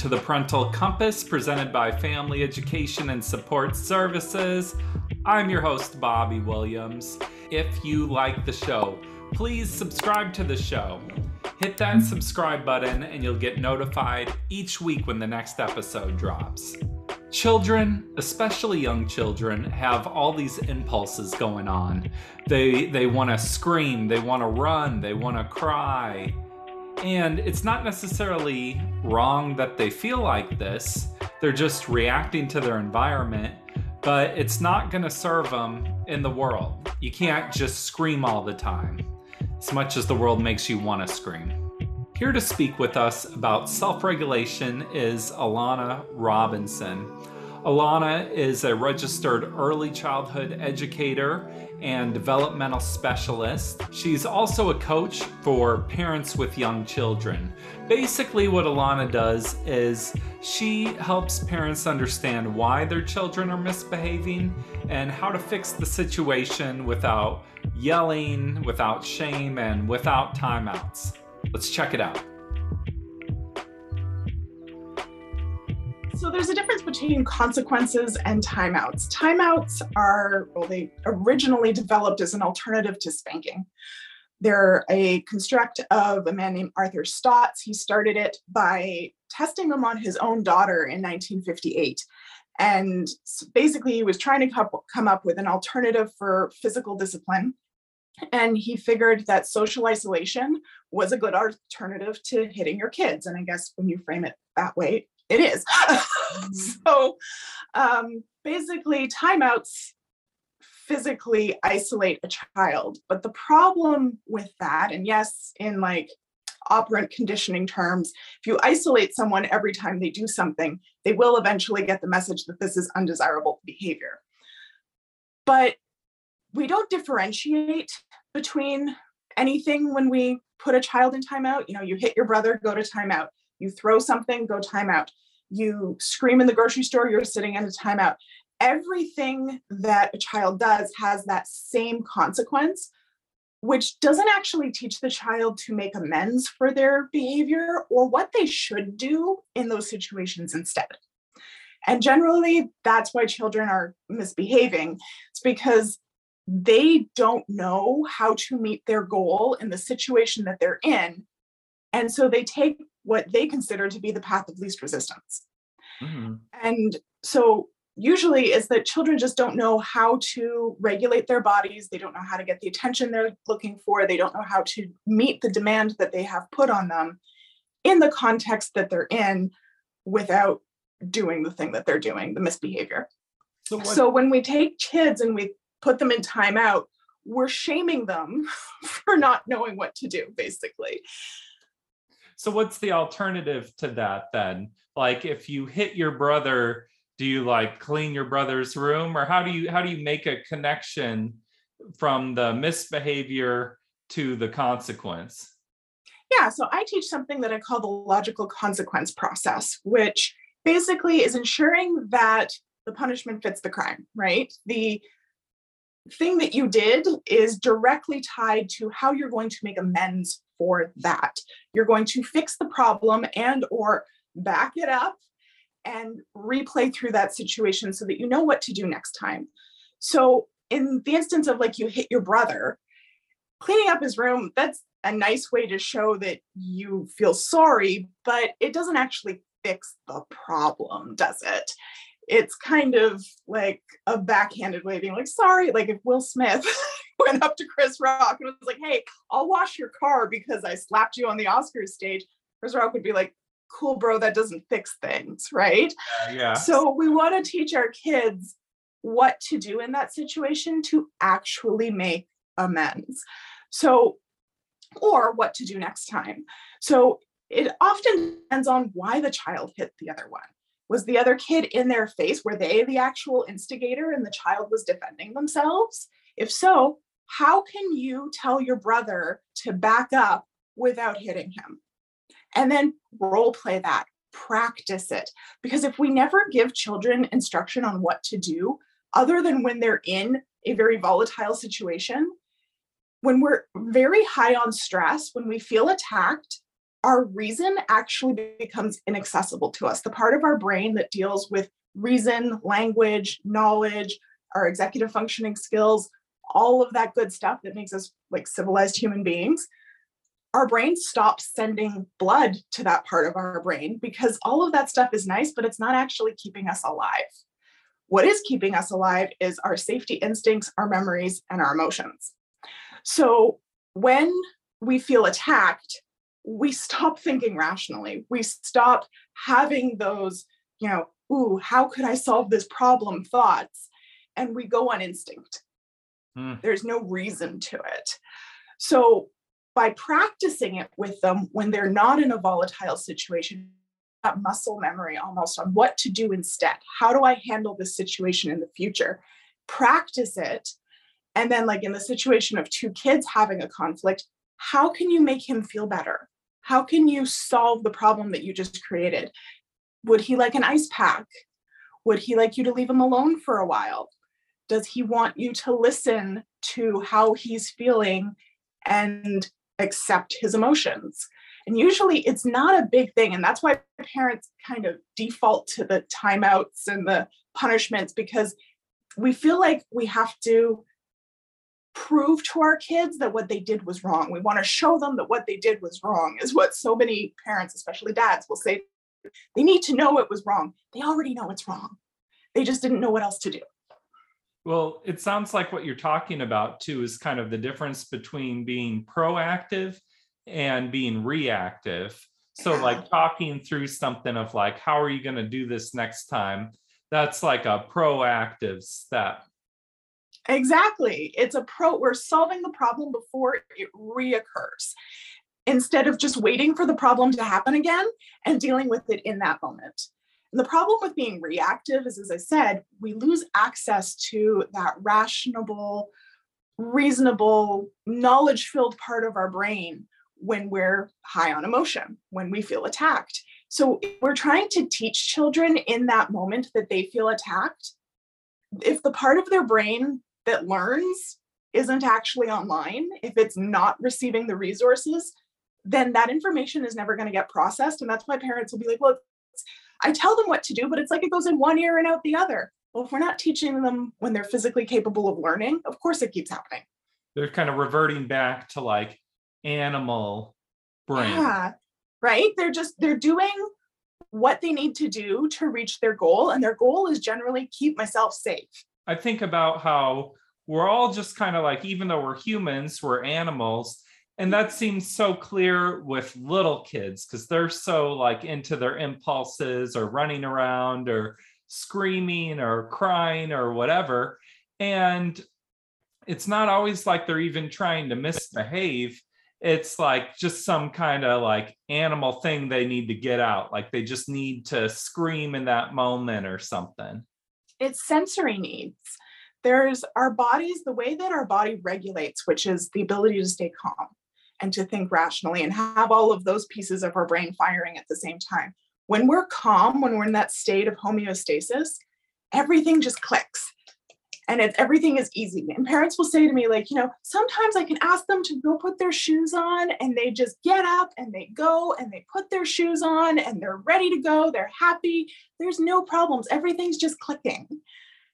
To the Parental Compass presented by Family Education and Support Services. I'm your host, Bobby Williams. If you like the show, please subscribe to the show. Hit that subscribe button and you'll get notified each week when the next episode drops. Children, especially young children, have all these impulses going on. They they want to scream, they want to run, they want to cry. And it's not necessarily wrong that they feel like this, they're just reacting to their environment, but it's not going to serve them in the world. You can't just scream all the time, as much as the world makes you want to scream. Here to speak with us about self regulation is Allana Robinson. Allana is a registered early childhood educator and developmental specialist. She's also a coach for parents with young children. Basically, what Allana does is she helps parents understand why their children are misbehaving and how to fix the situation without yelling, without shame, and without timeouts. Let's check it out. So there's a difference between consequences and timeouts. Timeouts are, well, they originally developed as an alternative to spanking. They're a construct of a man named Arthur Staats. He started it by testing them on his own daughter in 1958. And basically, he was trying to come up with an alternative for physical discipline. And he figured that social isolation was a good alternative to hitting your kids. And I guess when you frame it that way, it is. Mm-hmm. so um, basically, timeouts physically isolate a child. But the problem with that, and yes, in like operant conditioning terms, if you isolate someone every time they do something, they will eventually get the message that this is undesirable behavior. But we don't differentiate between anything when we put a child in timeout. You know, you hit your brother, go to timeout. You throw something, go timeout you scream in the grocery store, you're sitting in a timeout. Everything that a child does has that same consequence, which doesn't actually teach the child to make amends for their behavior or what they should do in those situations instead. And generally, that's why children are misbehaving. It's because they don't know how to meet their goal in the situation that they're in. And so they take what they consider to be the path of least resistance. Mm-hmm. And so usually is that children just don't know how to regulate their bodies they don't know how to get the attention they're looking for they don't know how to meet the demand that they have put on them in the context that they're in without doing the thing that they're doing the misbehavior so, so when we take kids and we put them in timeout we're shaming them for not knowing what to do basically so what's the alternative to that then? Like if you hit your brother, do you like clean your brother's room or how do you how do you make a connection from the misbehavior to the consequence? Yeah, so I teach something that I call the logical consequence process, which basically is ensuring that the punishment fits the crime, right? The thing that you did is directly tied to how you're going to make amends for that. You're going to fix the problem and or back it up and replay through that situation so that you know what to do next time. So in the instance of like you hit your brother, cleaning up his room, that's a nice way to show that you feel sorry, but it doesn't actually fix the problem, does it? It's kind of like a backhanded way of being like, sorry, like if Will Smith went up to Chris Rock and was like, hey, I'll wash your car because I slapped you on the Oscars stage, Chris Rock would be like, cool, bro, that doesn't fix things, right? Uh, yeah. So we want to teach our kids what to do in that situation to actually make amends. So, or what to do next time. So it often depends on why the child hit the other one. Was the other kid in their face? Were they the actual instigator and the child was defending themselves? If so, how can you tell your brother to back up without hitting him? And then role play that, practice it. Because if we never give children instruction on what to do, other than when they're in a very volatile situation, when we're very high on stress, when we feel attacked, our reason actually becomes inaccessible to us. The part of our brain that deals with reason, language, knowledge, our executive functioning skills, all of that good stuff that makes us like civilized human beings, our brain stops sending blood to that part of our brain because all of that stuff is nice, but it's not actually keeping us alive. What is keeping us alive is our safety instincts, our memories, and our emotions. So when we feel attacked, we stop thinking rationally. We stop having those, you know, ooh, how could I solve this problem thoughts? And we go on instinct. Hmm. There's no reason to it. So by practicing it with them when they're not in a volatile situation, that muscle memory almost on what to do instead. How do I handle this situation in the future? Practice it. And then, like in the situation of two kids having a conflict, how can you make him feel better? How can you solve the problem that you just created? Would he like an ice pack? Would he like you to leave him alone for a while? Does he want you to listen to how he's feeling and accept his emotions? And usually it's not a big thing. And that's why parents kind of default to the timeouts and the punishments because we feel like we have to prove to our kids that what they did was wrong. We want to show them that what they did was wrong, is what so many parents, especially dads, will say. They need to know it was wrong. They already know it's wrong. They just didn't know what else to do. Well, it sounds like what you're talking about too is kind of the difference between being proactive and being reactive. So, like talking through something of like, how are you going to do this next time? That's like a proactive step. Exactly. It's a pro, we're solving the problem before it reoccurs instead of just waiting for the problem to happen again and dealing with it in that moment. And the problem with being reactive is, as I said, we lose access to that rational, reasonable, knowledge filled part of our brain when we're high on emotion, when we feel attacked. So we're trying to teach children in that moment that they feel attacked. If the part of their brain that learns isn't actually online, if it's not receiving the resources, then that information is never going to get processed. And that's why parents will be like, well, I tell them what to do, but it's like it goes in one ear and out the other. Well, if we're not teaching them when they're physically capable of learning, of course it keeps happening. They're kind of reverting back to like animal brain. Yeah, right. They're just, they're doing what they need to do to reach their goal. And their goal is generally keep myself safe. I think about how we're all just kind of like, even though we're humans, we're animals. And that seems so clear with little kids because they're so like into their impulses or running around or screaming or crying or whatever. And it's not always like they're even trying to misbehave. It's like just some kind of like animal thing they need to get out. Like they just need to scream in that moment or something it's sensory needs. There's our bodies, the way that our body regulates, which is the ability to stay calm and to think rationally and have all of those pieces of our brain firing at the same time. When we're calm, when we're in that state of homeostasis, everything just clicks and everything is easy. And parents will say to me, like, you know, sometimes I can ask them to go put their shoes on and they just get up and they go and they put their shoes on and they're ready to go. They're happy. There's no problems. Everything's just clicking.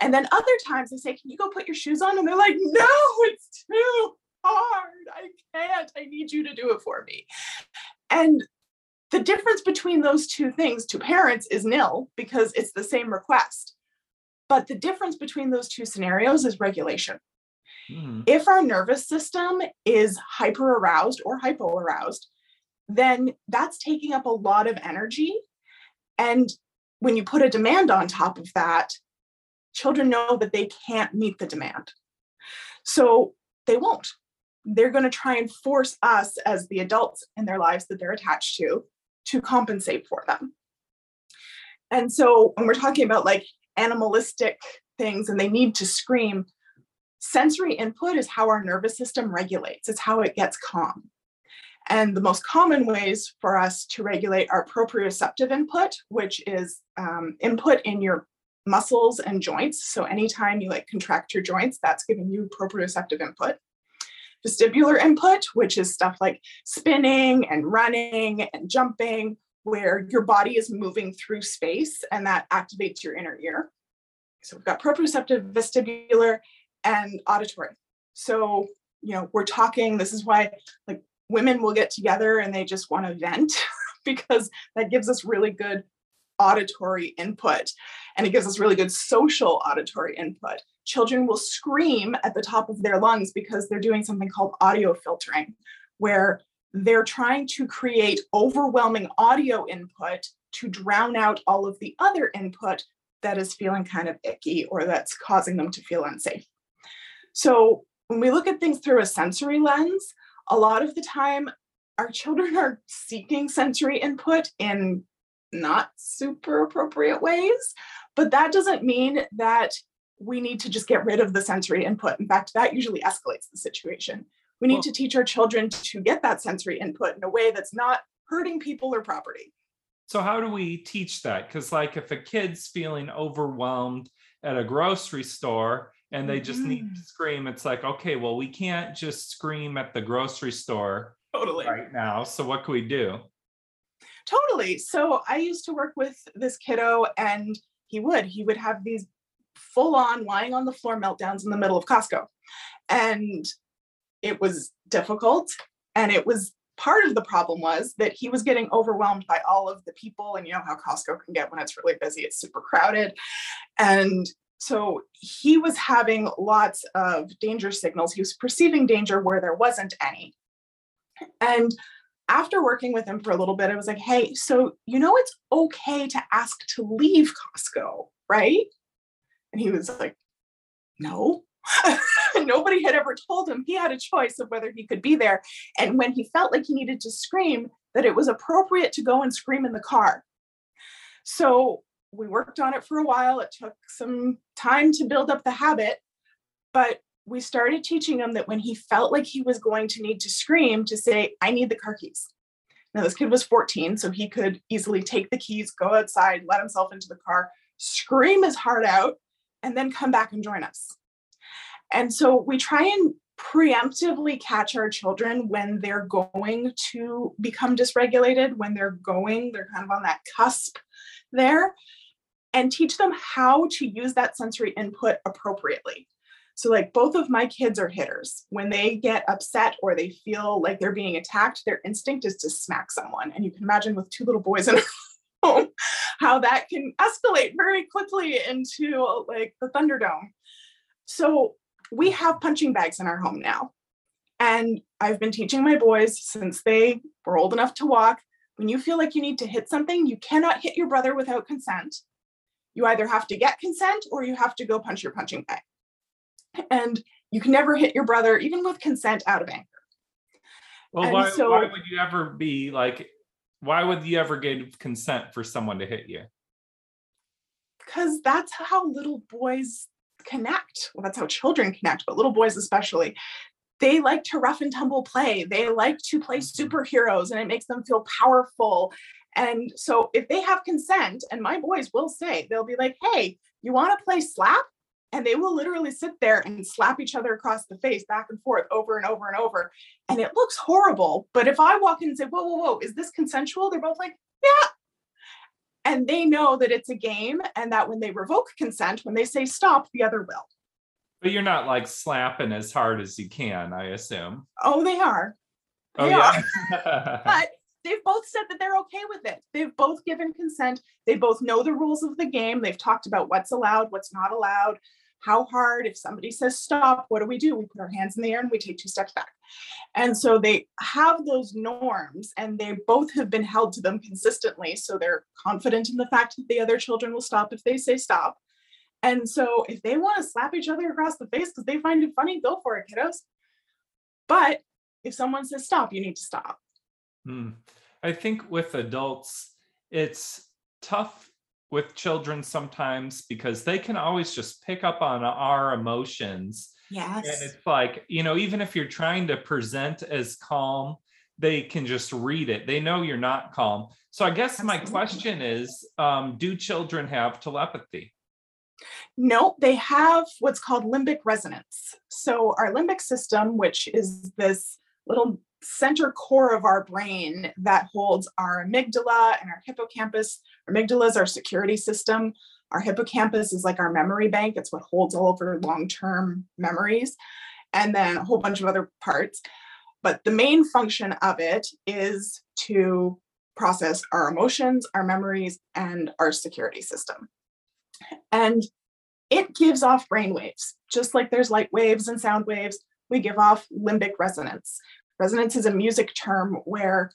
And then other times they say, Can you go put your shoes on? And they're like, No, it's too hard. I can't. I need you to do it for me. And the difference between those two things to parents is nil because it's the same request. But the difference between those two scenarios is regulation. Mm-hmm. If our nervous system is hyper aroused or hypo aroused, then that's taking up a lot of energy. And when you put a demand on top of that, children know that they can't meet the demand. So they won't. They're going to try and force us as the adults in their lives that they're attached to to compensate for them. And so when we're talking about like animalistic things and they need to scream, sensory input is how our nervous system regulates, it's how it gets calm. And the most common ways for us to regulate are proprioceptive input, which is um, input in your muscles and joints. So anytime you like contract your joints, that's giving you proprioceptive input. Vestibular input, which is stuff like spinning and running and jumping, where your body is moving through space and that activates your inner ear. So we've got proprioceptive, vestibular, and auditory. So, you know, we're talking, this is why like women will get together and they just want to vent because that gives us really good auditory input and it gives us really good social auditory input. Children will scream at the top of their lungs because they're doing something called audio filtering, where they're trying to create overwhelming audio input to drown out all of the other input that is feeling kind of icky or that's causing them to feel unsafe. So when we look at things through a sensory lens, a lot of the time our children are seeking sensory input in not super appropriate ways, but that doesn't mean that we need to just get rid of the sensory input. In fact, that usually escalates the situation. We need well, to teach our children to get that sensory input in a way that's not hurting people or property. So, how do we teach that? Because, like, if a kid's feeling overwhelmed at a grocery store and they just mm-hmm. need to scream, it's like, okay, well, we can't just scream at the grocery store totally right now. So, what can we do? Totally. So I used to work with this kiddo, and he would he would have these full on lying on the floor meltdowns in the middle of Costco, and it was difficult. And it was part of the problem was that he was getting overwhelmed by all of the people, and you know how Costco can get when it's really busy; it's super crowded, and so he was having lots of danger signals. He was perceiving danger where there wasn't any. And after working with him for a little bit, I was like, hey, so you know it's okay to ask to leave Costco, right? And he was like, no. Nobody had ever told him he had a choice of whether he could be there. And when he felt like he needed to scream, that it was appropriate to go and scream in the car. So we worked on it for a while. It took some time to build up the habit, but we started teaching him that when he felt like he was going to need to scream, to say, I need the car keys. Now, this kid was 14, so he could easily take the keys, go outside, let himself into the car, scream his heart out, and then come back and join us. And so we try and preemptively catch our children when they're going to become dysregulated, when they're going, they're kind of on that cusp there, and teach them how to use that sensory input appropriately. So, like, both of my kids are hitters. When they get upset or they feel like they're being attacked, their instinct is to smack someone. And you can imagine with two little boys in home how that can escalate very quickly into like the Thunderdome. So, we have punching bags in our home now. And I've been teaching my boys since they were old enough to walk. When you feel like you need to hit something, you cannot hit your brother without consent. You either have to get consent or you have to go punch your punching bag and you can never hit your brother, even with consent, out of anger. Well, why, so, why would you ever be like, why would you ever give consent for someone to hit you? Because that's how little boys connect. Well, that's how children connect, but little boys especially. They like to rough and tumble play. They like to play superheroes and it makes them feel powerful. And so if they have consent, and my boys will say, they'll be like, hey, you want to play slap? and they will literally sit there and slap each other across the face back and forth over and over and over and it looks horrible but if i walk in and say whoa whoa whoa is this consensual they're both like yeah and they know that it's a game and that when they revoke consent when they say stop the other will but you're not like slapping as hard as you can i assume oh they are oh, they oh, yeah? are but they've both said that they're okay with it. They've both given consent. They both know the rules of the game. They've talked about what's allowed, what's not allowed how hard if somebody says stop what do we do? We put our hands in the air and we take two steps back. And so they have those norms and they both have been held to them consistently. So they're confident in the fact that the other children will stop if they say stop. And so if they want to slap each other across the face because they find it funny go for it kiddos. But if someone says stop you need to stop. Hmm. i think with adults it's tough with children sometimes because they can always just pick up on our emotions. Yes. And it's like, you know, even if you're trying to present as calm, they can just read it. They know you're not calm. So I guess my question is um, do children have telepathy? No, they have what's called limbic resonance. So, our limbic system, which is this little center core of our brain that holds our amygdala and our hippocampus. Our amygdala is our security system. Our hippocampus is like our memory bank, it's what holds all of our long term memories, and then a whole bunch of other parts. But the main function of it is to process our emotions, our memories, and our security system. And it gives off brain waves, just like there's light waves and sound waves. We give off limbic resonance. Resonance is a music term where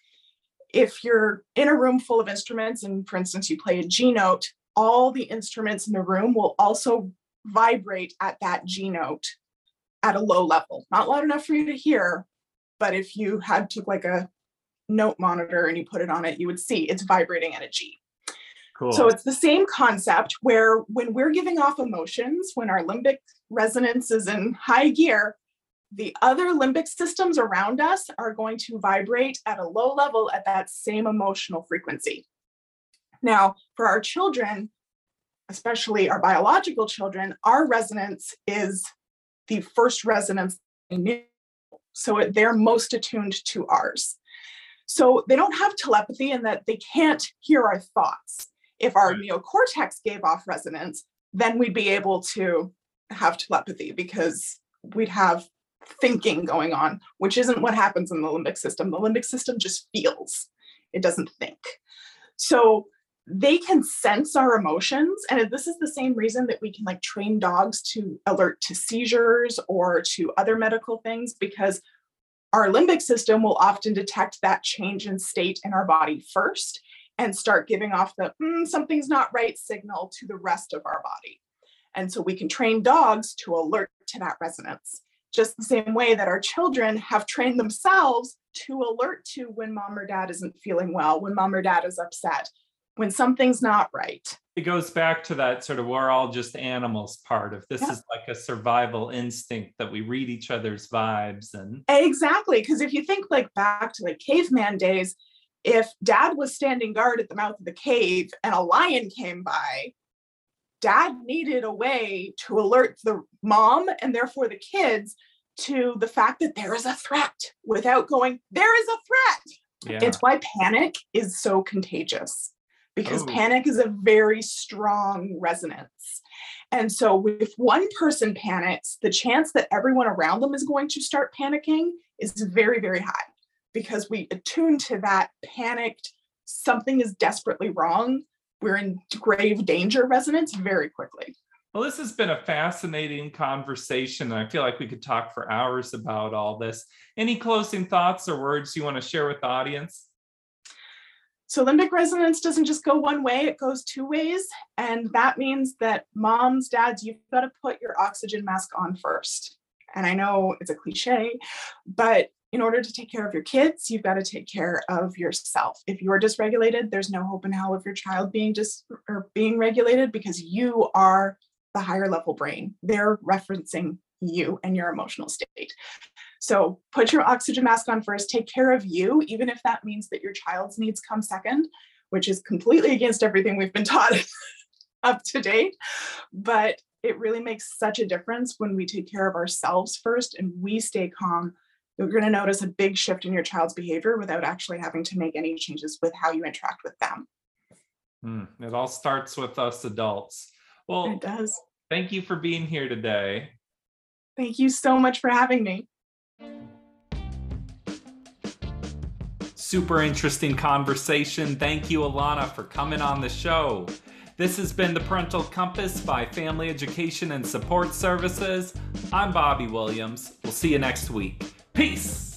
if you're in a room full of instruments and for instance you play a G note, all the instruments in the room will also vibrate at that G note at a low level. Not loud enough for you to hear, but if you had to like a note monitor and you put it on it, you would see it's vibrating at a G. Cool. So it's the same concept where when we're giving off emotions, when our limbic resonance is in high gear, the other limbic systems around us are going to vibrate at a low level at that same emotional frequency. Now, for our children, especially our biological children, our resonance is the first resonance they knew. So they're most attuned to ours. So they don't have telepathy in that they can't hear our thoughts. If our neocortex gave off resonance, then we'd be able to have telepathy because we'd have thinking going on, which isn't what happens in the limbic system. The limbic system just feels, it doesn't think. So they can sense our emotions. And this is the same reason that we can like train dogs to alert to seizures or to other medical things because our limbic system will often detect that change in state in our body first and start giving off the "Mm, something's not right signal to the rest of our body. And so we can train dogs to alert to that resonance, just the same way that our children have trained themselves to alert to when mom or dad isn't feeling well, when mom or dad is upset, when something's not right. it goes back to that sort of we're all just animals part of this Yeah. is like a survival instinct that we read each other's vibes and Exactly. Because if you think like back to like caveman days, if dad was standing guard at the mouth of the cave and a lion came by, dad needed a way to alert the mom and therefore the kids to the fact that there is a threat without going, there is a threat. yeah It's why panic is so contagious because Oh. panic is a very strong resonance. And so, if one person panics, the chance that everyone around them is going to start panicking is very, very high because we attune to that panicked, something is desperately wrong. We're in grave danger resonance very quickly. well this has been a fascinating conversation and i feel like we could talk for hours about all this any closing thoughts or words you want to share with the audience So limbic resonance doesn't just go one way, it goes two ways. And that means that moms, dads, you've got to put your oxygen mask on first. And I know it's a cliche, but in order to take care of your kids, you've got to take care of yourself. If you're dysregulated, there's no hope in hell of your child being dis or being regulated because you are the higher level brain. They're referencing you and your emotional state. So put your oxygen mask on first, take care of you, even if that means that your child's needs come second, which is completely against everything we've been taught up to date. But it really makes such a difference when we take care of ourselves first and we stay calm. You're going to notice a big shift in your child's behavior without actually having to make any changes with how you interact with them. Hmm, it all starts with us adults well It does. thank you for being here today Thank you so much for having me. Super interesting conversation. Thank you, Allana, for coming on the show. This has been the Parental Compass by Family Education and Support Services. I'm Bobby Williams. We'll see you next week. Peace.